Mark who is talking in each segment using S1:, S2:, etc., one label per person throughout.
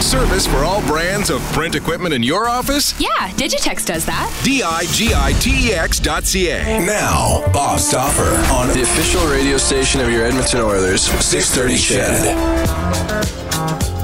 S1: Service for all brands of print equipment in your office?
S2: Yeah, Digitex does that.
S1: D-I-G-I-T-E-X dot C-A. Now, Bob Stauffer on
S3: the official radio station of your Edmonton Oilers, 630 CHED.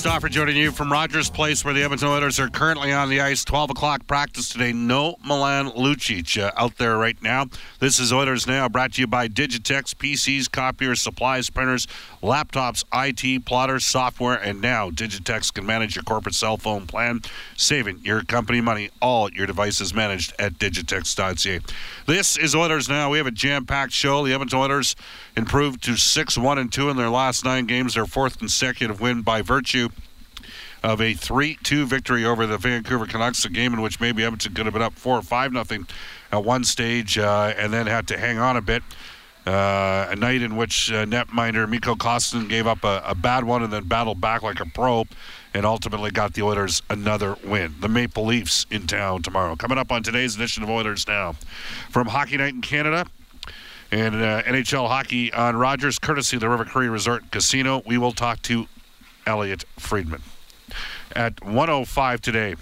S4: Stauffer joining you from Rogers Place, where the Edmonton Oilers are currently on the ice. 12 o'clock practice today. No Milan Lucic uh, out there right now. This is Oilers Now, brought to you by Digitex, PCs, copiers, supplies, printers, laptops, IT, plotters, software, and now Digitex can manage your corporate cell phone plan, saving your company money. All your devices managed at digitex.ca. This is Oilers Now. We have a jam-packed show. The Edmonton Oilers improved to 6-1 and 2 in their last nine games, their fourth consecutive win by virtue of a 3-2 victory over the Vancouver Canucks, a game in which maybe Edmonton could have been up 4 or 5 nothing at one stage uh, and then had to hang on a bit. Uh, a night in which uh, netminder Mikko Koskinen gave up a, a, bad one and then battled back like a pro and ultimately got the Oilers another win. The Maple Leafs in town tomorrow. Coming up on today's edition of Oilers Now. From Hockey Night in Canada, and uh, NHL hockey on Rogers, courtesy of the River Cree Resort Casino. We will talk to Elliotte Friedman at 105 today.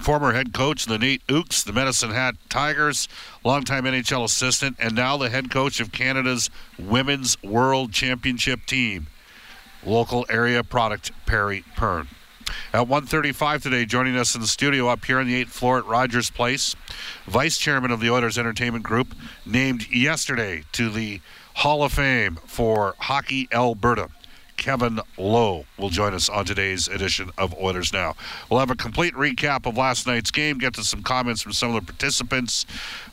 S4: Former head coach, the NAIT Ooks, the Medicine Hat Tigers, longtime NHL assistant, and now the head coach of Canada's Women's World Championship team. Local area product, Perry Pearn. At 1:35 today, joining us in the studio up here on the 8th floor at Rogers Place, Vice Chairman of the Oilers Entertainment Group, named yesterday to the Hall of Fame for Hockey Alberta. Kevin Lowe will join us on today's edition of Oilers Now. We'll have a complete recap of last night's game, get to some comments from some of the participants.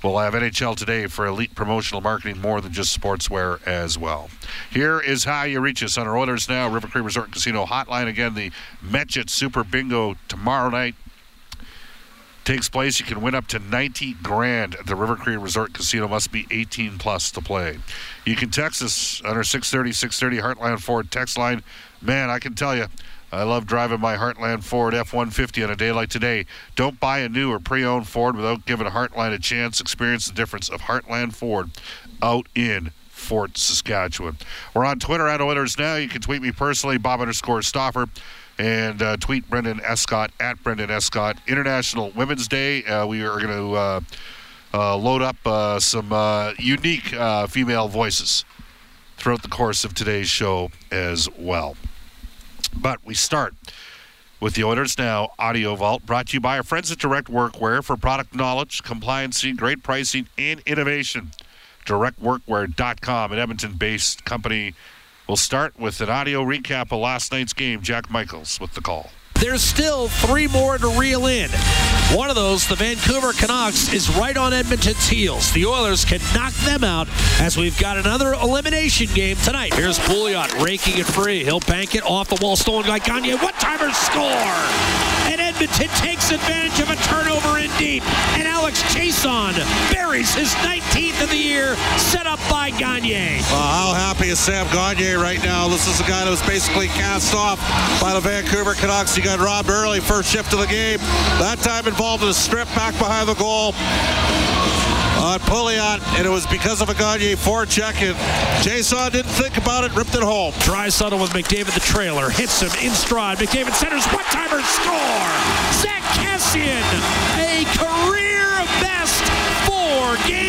S4: We'll have NHL Today for elite promotional marketing more than just sportswear as well. Here is how you reach us on our Oilers Now River Cree Resort Casino hotline. Again, the Metchit Super Bingo tomorrow night takes place. You can win up to 90 grand at the River Cree Resort Casino. Must be 18 plus to play. You can text us on our 630 630 Heartland Ford text line. Man, I can tell you, I love driving my Heartland Ford F 150 on a day like today. Don't buy a new or pre owned Ford without giving Heartland a chance. Experience the difference of Heartland Ford out in Fort Saskatchewan. We're on Twitter at Oilers Now. You can tweet me personally, Bob underscore Stauffer, and uh, tweet Brendan Escott at Brendan Escott. International Women's Day. Uh, we are going to uh, uh, load up uh, some unique female voices throughout the course of today's show as well. But we start with the Oilers Now Audio Vault, brought to you by our friends at Direct Workwear for product knowledge, compliancy, great pricing, and innovation. DirectWorkwear.com, an Edmonton based company. We'll start with an audio recap of last night's game. Jack Michaels with the call.
S5: There's still three more to reel in. One of those, the Vancouver Canucks, is right on Edmonton's heels. The Oilers can knock them out as we've got another elimination game tonight. Here's Pouliot raking it free. He'll bank it off the wall, stolen by Gagner. What timer score? And Edmonton takes advantage of a turnover in deep. And Alex Chiasson buries his 19th of the year, set up by
S4: Gagner. How happy is Sam Gagner right now? This is a guy that was basically cast off by the Vancouver Canucks. He got robbed early, first shift of the game. That time involved a strip back behind the goal on Pouliot, and it was because of a Gagner forecheck, and Chiasson didn't think about it, ripped it home.
S5: Draisaitl with McDavid the trailer, hits him in stride. McDavid centers, one-timer score! Zack Kassian, a career best four-game goal-scoring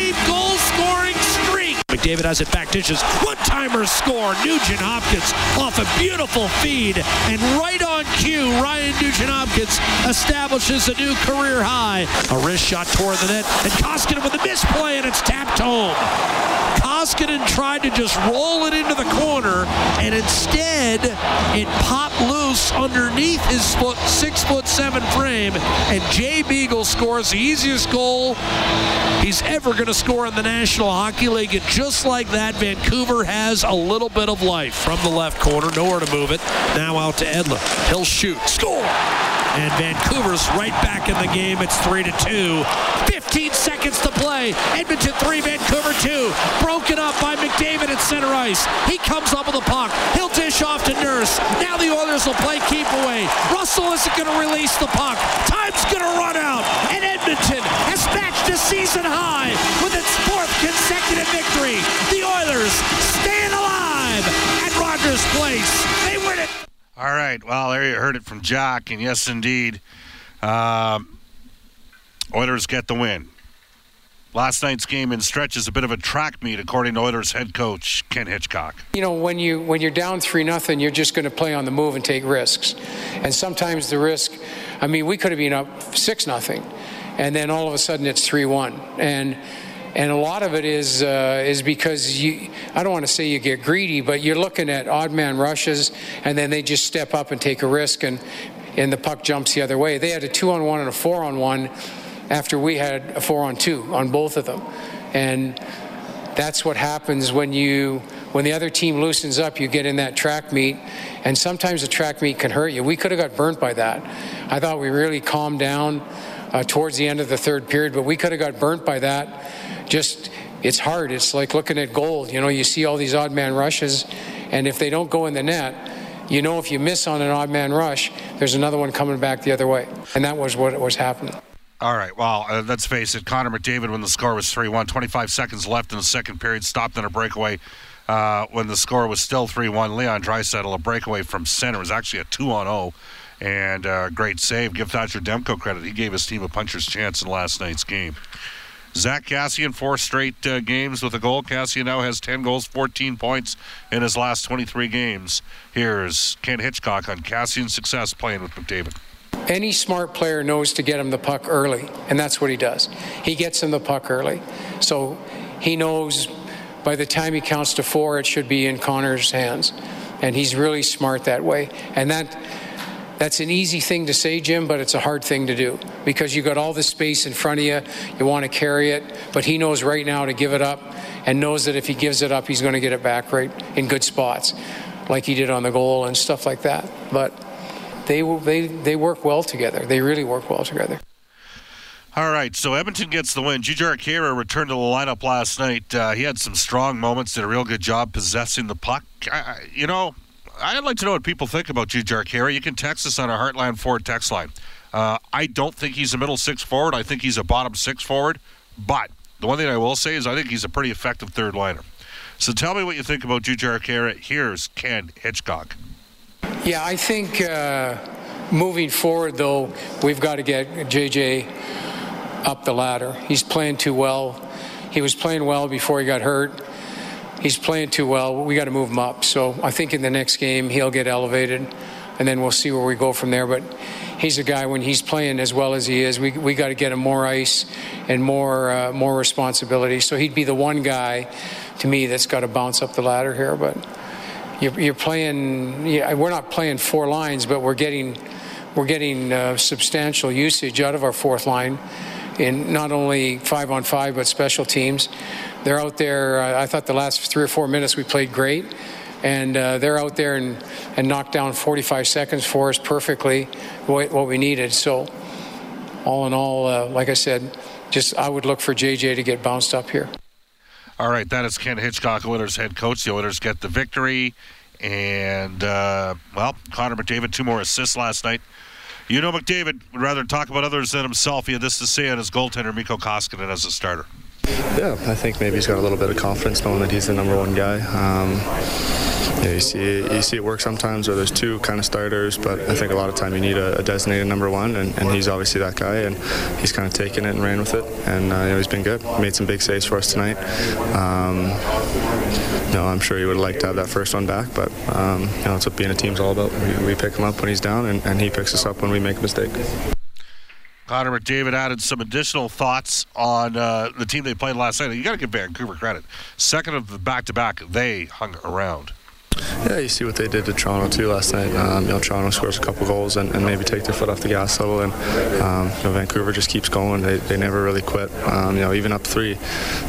S5: Has it back, dishes. One timer score. Nugent Hopkins off a beautiful feed. And right on cue, Ryan Nugent Hopkins establishes a new career high. A wrist shot toward the net. And Koskinen with a misplay, and it's tapped home. Koskinen tried to just roll it into the corner, and instead it popped loose underneath his foot, six foot seven frame, and Jay Beagle scores the easiest goal he's ever going to score in the National Hockey League. And just like that, Vancouver has a little bit of life from the left corner, nowhere to move it. Now out to Edler. He'll shoot, score. And Vancouver's right back in the game. It's 3 to 2. 15 seconds to play. Edmonton 3, Vancouver 2. Broken up by McDavid at center ice. He comes up with the puck. He'll dish off to Nurse. Now the Oilers will play keep away. Russell isn't going to release the puck. Time's going to run out. And Edmonton has matched a season high with its fourth consecutive victory. The Oilers staying alive at Rogers Place. They win it.
S4: All right. Well, there you heard it from Jack, and yes, indeed, um, Oilers get the win. Last night's game in stretch is a bit of a track meet, according to Oilers head coach Ken Hitchcock.
S6: You know, when you when you're down three nothing, you're just going to play on the move and take risks, and sometimes the risk. I mean, we could have been up six nothing, and then all of a sudden it's three one, and and a lot of it is uh, is because you I don't want to say you get greedy, but you're looking at odd man rushes, and then they just step up and take a risk, and and the puck jumps the other way. They had a two on one and a four on one after we had a four on two on both of them, and that's what happens when you when the other team loosens up. You get in that track meet, and sometimes the track meet can hurt you. We could have got burnt by that. I thought we really calmed down uh, towards the end of the third period, but we could have got burnt by that just it's hard. It's like looking at gold. You know, you see all these odd man rushes, and if they don't go in the net, you know if you miss on an odd man rush, there's another one coming back the other way, and that was what was happening.
S4: All right. Well, uh, let's face it. Connor McDavid, when the score was 3 1, 25 seconds left in the second period, stopped in a breakaway uh, when the score was still 3 1. Leon Draisaitl, a breakaway from center, was actually a 2 on 0. And uh, great save. Give Thatcher Demko credit. He gave his team a puncher's chance in last night's game. Zack Kassian, four straight uh, games with a goal. Kassian now has 10 goals, 14 points in his last 23 games. Here's Ken Hitchcock on Kassian's success playing with McDavid.
S6: Any smart player knows to get him the puck early, and that's what he does. He gets him the puck early. So he knows by the time he counts to four, it should be in Connor's hands. And he's really smart that way. And that that's an easy thing to say, Jim, but it's a hard thing to do because you've got all this space in front of you. You want to carry it, but he knows right now to give it up and knows that if he gives it up, he's going to get it back right in good spots, like he did on the goal and stuff like that. But they they they work well together. They really work well together.
S4: All right, so Edmonton gets the win. Jujhar Khaira returned to the lineup last night. Uh, he had some strong moments, did a real good job possessing the puck. I, you know, I'd like to know what people think about Jujhar Khaira. You can text us on our Heartland Ford text line. Uh, I don't think he's a middle six forward. I think he's a bottom six forward. But the one thing I will say is I think he's a pretty effective third liner. So tell me what you think about Jujhar Khaira. Here's Ken Hitchcock.
S6: Yeah, I think uh, moving forward, though, we've got to get JJ up the ladder. He's playing too well. He was playing well before he got hurt. He's playing too well. We got to move him up. So I think in the next game he'll get elevated, and then we'll see where we go from there. But he's a guy when he's playing as well as he is, we we got to get him more ice and more uh, more responsibility. So he'd be the one guy to me that's got to bounce up the ladder here. But you're, you're playing. Yeah, we're not playing four lines, but we're getting we're getting uh, substantial usage out of our fourth line in not only five on five but special teams. They're out there. Uh, I thought the last three or four minutes we played great, and uh, they're out there and, and knocked down 45 seconds for us perfectly, what, what we needed. So, all in all, uh, like I said, just I would look for JJ to get bounced up here.
S4: All right, that is Ken Hitchcock, Oilers head coach. The Oilers get the victory, and uh, well, Connor McDavid two more assists last night. You know, McDavid would rather talk about others than himself. He had this to say on his goaltender, Mikko Koskinen, as a starter.
S2: Yeah, I think maybe he's got a little bit of confidence knowing that he's the number one guy. Um, yeah, you see, you see it work sometimes where there's two kind of starters, but I think a lot of time you need a, a designated number one, and, and, he's obviously that guy, and he's kind of taken it and ran with it, and uh, you know, he's been good. Made some big saves for us tonight. Um, you I'm sure he would like to have that first one back, but um, you know, it's what being a team's all about. We, we pick him up when he's down, and, and he picks us up when we make a mistake.
S4: Connor McDavid added some additional thoughts on uh, the team they played last night. You got to give Vancouver credit. Second of the back-to-back, they hung around.
S2: Yeah, you see what they did to Toronto too last night. Um, you know, Toronto scores a couple goals and, and, maybe take their foot off the gas a little, and um, you know, Vancouver just keeps going. They, they never really quit. Um, you know, even up three,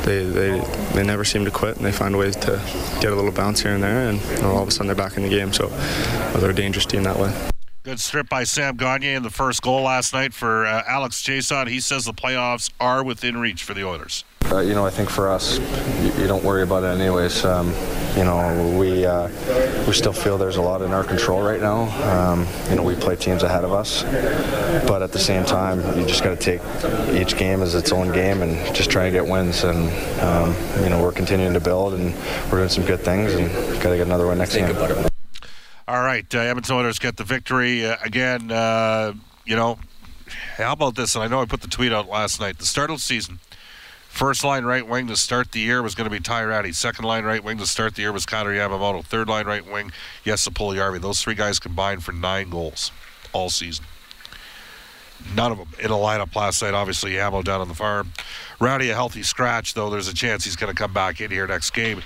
S2: they, they they never seem to quit, and they find ways to get a little bounce here and there, and you know, all of a sudden they're back in the game. So well, they're a dangerous team that way.
S4: Good strip by Sam Gagner in the first goal last night for uh, Alex Chiasson. He says the playoffs are within reach for the Oilers.
S7: Uh, you know, I think for us, you, you don't worry about it anyways. Um, you know, we uh, we still feel there's a lot in our control right now. Um, you know, we play teams ahead of us, but at the same time, you just got to take each game as its own game and just try to get wins. And um, you know, we're continuing to build and we're doing some good things and got to get another one next game.
S4: All right, uh, Edmonton Oilers get the victory uh, again. Uh, you know, how about this? And I know I put the tweet out last night. The start of the season, first line right wing to start the year was going to be Ty Rattie. Second line right wing to start the year was Connor Yamamoto. Third line right wing, Jesse Puljujarvi. Those three guys combined for nine goals all season. None of them in a lineup last night. Obviously, Yamo down on the farm. Rowdy a healthy scratch though. There's a chance he's going to come back in here next game.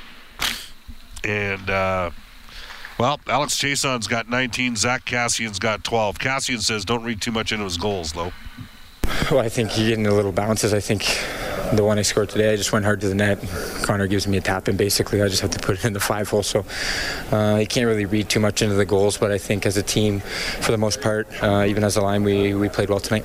S4: And. Uh, well, Alex Chiasson's got 19. Zack Kassian's got 12. Kassian says don't read too much into his goals, though.
S8: Well, I think you're getting a little bounces. I think the one I scored today, I just went hard to the net. Connor gives me a tap, and basically I just have to put it in the five hole. So uh, you can't really read too much into the goals, but I think as a team, for the most part, uh, even as a line, we, we played well tonight.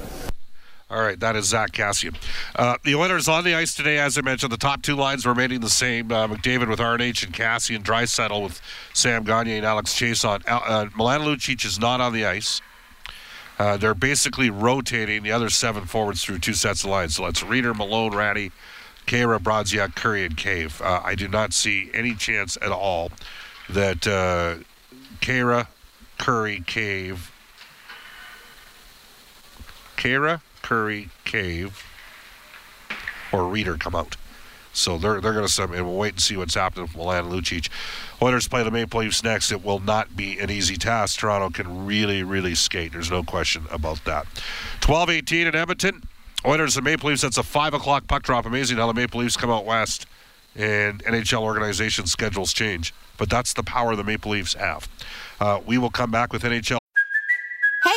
S4: All right, that is Zack Kassian. Uh, the Oilers on the ice today, as I mentioned, the top two lines remaining the same. Uh, McDavid with RNH and Kassian, Draisaitl with Sam Gagner and Alex Chiasson. Uh, Milan Lucic is not on the ice. Uh, they're basically rotating the other seven forwards through two sets of lines. So it's Rieder, Malone, Rattie, Khaira, Brodziak, Currie, and Cave. Uh, I do not see any chance at all that uh, Khaira, Currie, Cave, Khaira, Currie, Cave, or Rieder come out. So they're they're going to sub, and we'll wait and see what's happening with Milan Lucic. Oilers play the Maple Leafs next. It will not be an easy task. Toronto can really, really skate. There's no question about that. 12-18 in Edmonton. Oilers and Maple Leafs. That's a five o'clock puck drop. Amazing how the Maple Leafs come out west, and NHL organization schedules change. But that's the power the Maple Leafs have. Uh, we will come back with NHL.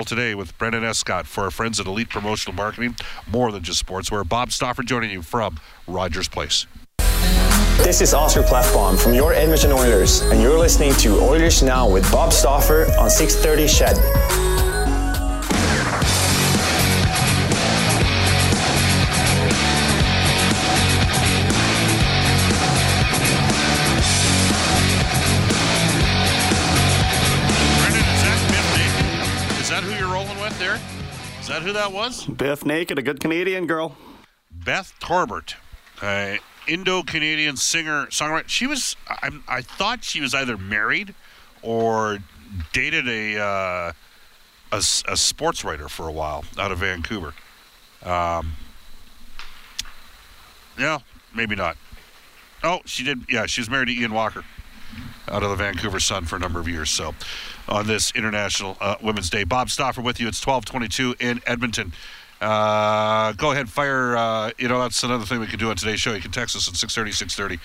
S4: Today with Brendan Escott for our friends at Elite Promotional Marketing, more than just sportswear. Bob Stauffer joining you from Rogers Place.
S9: This is Oscar Klefbom from your Edmonton Oilers, and you're listening to Oilers Now with Bob Stauffer on 630 CHED.
S4: That who that was?
S10: Bif Naked, a good Canadian girl.
S4: Beth Torbert, uh, Indo-Canadian singer songwriter. She was. I, I thought she was either married or dated a, uh, a, a sports writer for a while out of Vancouver. Um, yeah, maybe not. Oh, she did. Yeah, she was married to Ian Walker out of the Vancouver Sun for a number of years. So, on this International uh, Women's Day, Bob Stauffer with you. It's 12:22 in Edmonton. Uh, go ahead, fire. Uh, you know, that's another thing we can do on today's show. You can text us at 6:30, 6:30.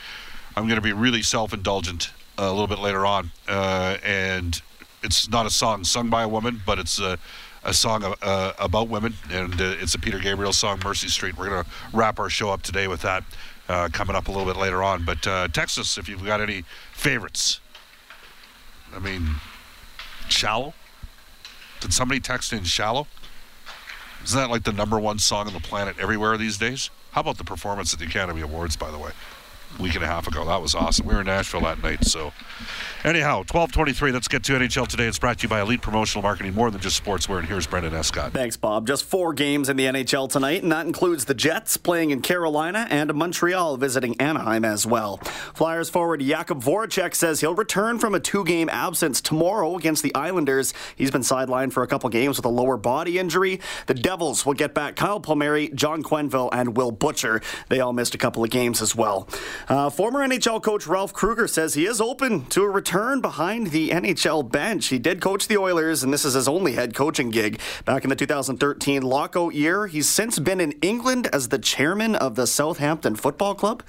S4: I'm going to be really self-indulgent uh, a little bit later on, uh, and it's not a song sung by a woman, but it's a a song uh, about women, and it's a Peter Gabriel song, Mercy Street. We're going to wrap our show up today with that uh, coming up a little bit later on. But uh, text us if you've got any favorites. I mean, Shallow? Did somebody text in Shallow? Isn't that like the number one song on the planet everywhere these days? How about the performance at the Academy Awards, by the way? Week and a half ago. That was awesome. We were in Nashville that night. So, anyhow, 1223. Let's get to NHL today. It's brought to you by Elite Promotional Marketing, more than just sportswear. And here's Brendan Escott.
S10: Thanks, Bob. Just four games in the NHL tonight, and that includes the Jets playing in Carolina and Montreal visiting Anaheim as well. Flyers forward Jakub Voracek says he'll return from a two game absence tomorrow against the Islanders. He's been sidelined for a couple games with a lower body injury. The Devils will get back Kyle Palmieri, John Quenneville, and Will Butcher. They all missed a couple of games as well. Uh, former NHL coach Ralph Krueger says he is open to a return behind the NHL bench. He did coach the Oilers, and this is his only head coaching gig back in the 2013 lockout year. He's since been in England as the chairman of the Southampton Football Club.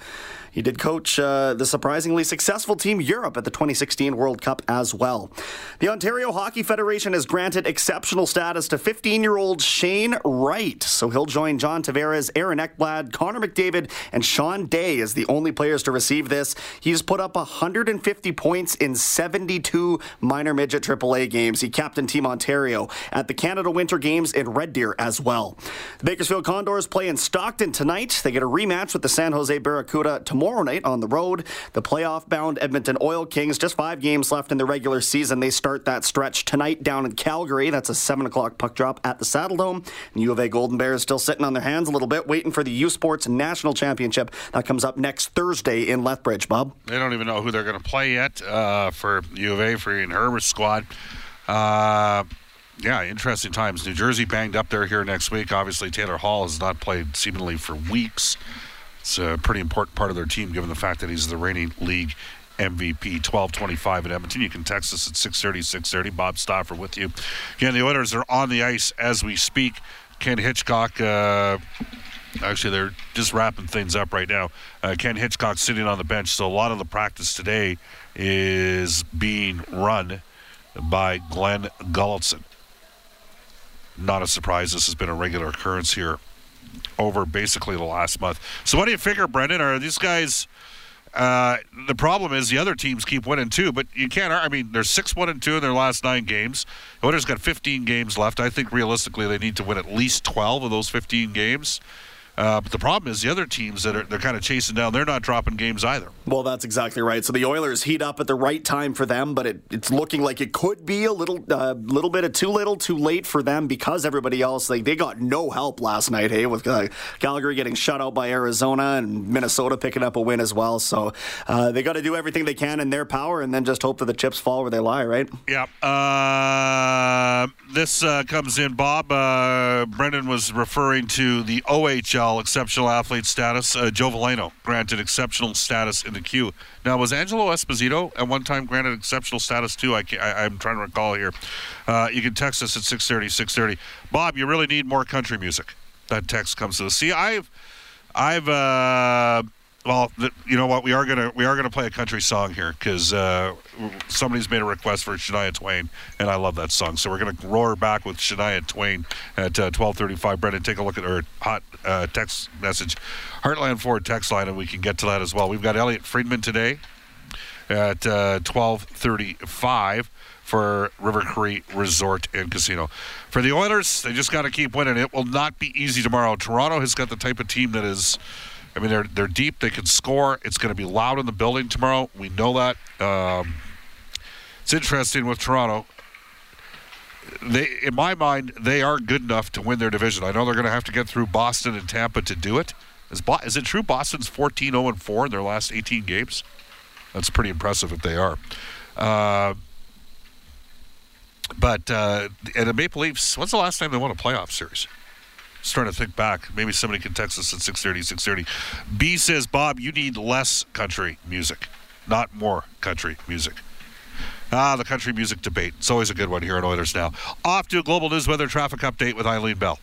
S10: He did coach uh, the surprisingly successful Team Europe at the 2016 World Cup as well. The Ontario Hockey Federation has granted exceptional status to 15 year old Shane Wright. So he'll join John Tavares, Aaron Ekblad, Connor McDavid, and Sean Day as the only players to receive this. He's put up 150 points in 72 minor midget AAA games. He captained Team Ontario at the Canada Winter Games in Red Deer as well. The Bakersfield Condors play in Stockton tonight. They get a rematch with the San Jose Barracuda tomorrow tomorrow night on the road. The playoff bound Edmonton Oil Kings, just five games left in the regular season. They start that stretch tonight down in Calgary. That's a 7 o'clock puck drop at the Saddledome. And U of A Golden Bears still sitting on their hands a little bit, waiting for the U Sports National Championship. That comes up next Thursday in Lethbridge, Bob.
S4: They don't even know who they're going to play yet uh, for U of A, for Ian Herbert's squad. Uh, yeah, interesting times. New Jersey banged up there here next week. Obviously, Taylor Hall has not played seemingly for weeks. It's a pretty important part of their team, given the fact that he's the reigning league MVP. 1225 at Edmonton. You can text us at 630, 630. Bob Stauffer with you. Again, the Oilers are on the ice as we speak. Ken Hitchcock, uh, actually, they're just wrapping things up right now. Uh, Ken Hitchcock sitting on the bench, so a lot of the practice today is being run by Glenn Gulutzan. Not a surprise. This has been a regular occurrence here over basically the last month. So what do you figure, Brendan? Are these guys? Uh, the problem is the other teams keep winning too, but you can't. I mean, they're six one and two in their last nine games. Oilers got 15 games left. I think realistically they need to win at least 12 of those 15 games. Uh, but the problem is the other teams that are they're kind of chasing down. They're not dropping games either.
S10: Well, that's exactly right. So the Oilers heat up at the right time for them, but it, it's looking like it could be a little, uh, little bit of too little, too late for them because everybody else like they got no help last night. Hey, with uh, Calgary getting shut out by Arizona and Minnesota picking up a win as well. So uh, they got to do everything they can in their power, and then just hope that the chips fall where they lie. Right?
S4: Yeah. Uh, this uh, comes in, Bob. Brendan was referring to the OHL exceptional athlete status. Uh, Joe Veleno granted exceptional status in the queue. Now, was Angelo Esposito at one time granted exceptional status too? I, I am trying to recall here. Uh, you can text us at 6:30, 6:30. Bob, you really need more country music. That text comes to us. See, I've, I've, uh, well, you know what? We are gonna we are gonna play a country song here because uh, somebody's made a request for Shania Twain, and I love that song. So we're gonna roar back with Shania Twain at uh, twelve thirty-five. Brendan, take a look at her hot uh, text message, Heartland Ford text line, and we can get to that as well. We've got Elliotte Friedman today at uh, twelve thirty-five for River Cree Resort and Casino. For the Oilers, they just got to keep winning. It will not be easy tomorrow. Toronto has got the type of team that is I mean, they're they're deep. They can score. It's going to be loud in the building tomorrow. We know that. Um, it's interesting with Toronto. They, in my mind, they are good enough to win their division. I know they're going to have to get through Boston and Tampa to do it. Is, Bo- is it true Boston's 14 0 4 in their last 18 games? That's pretty impressive if they are. Uh, but uh, and the Maple Leafs. When's the last time they won a playoff series? Just trying to think back. Maybe somebody can text us at 630, 630. B says, Bob, you need less country music, not more country music. Ah, the country music debate. It's always a good one here at Oilers Now. Off to a global news weather traffic update with Eileen Bell.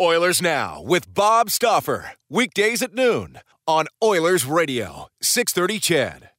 S1: Oilers Now with Bob Stauffer. Weekdays at noon on Oilers Radio, 630 CHED.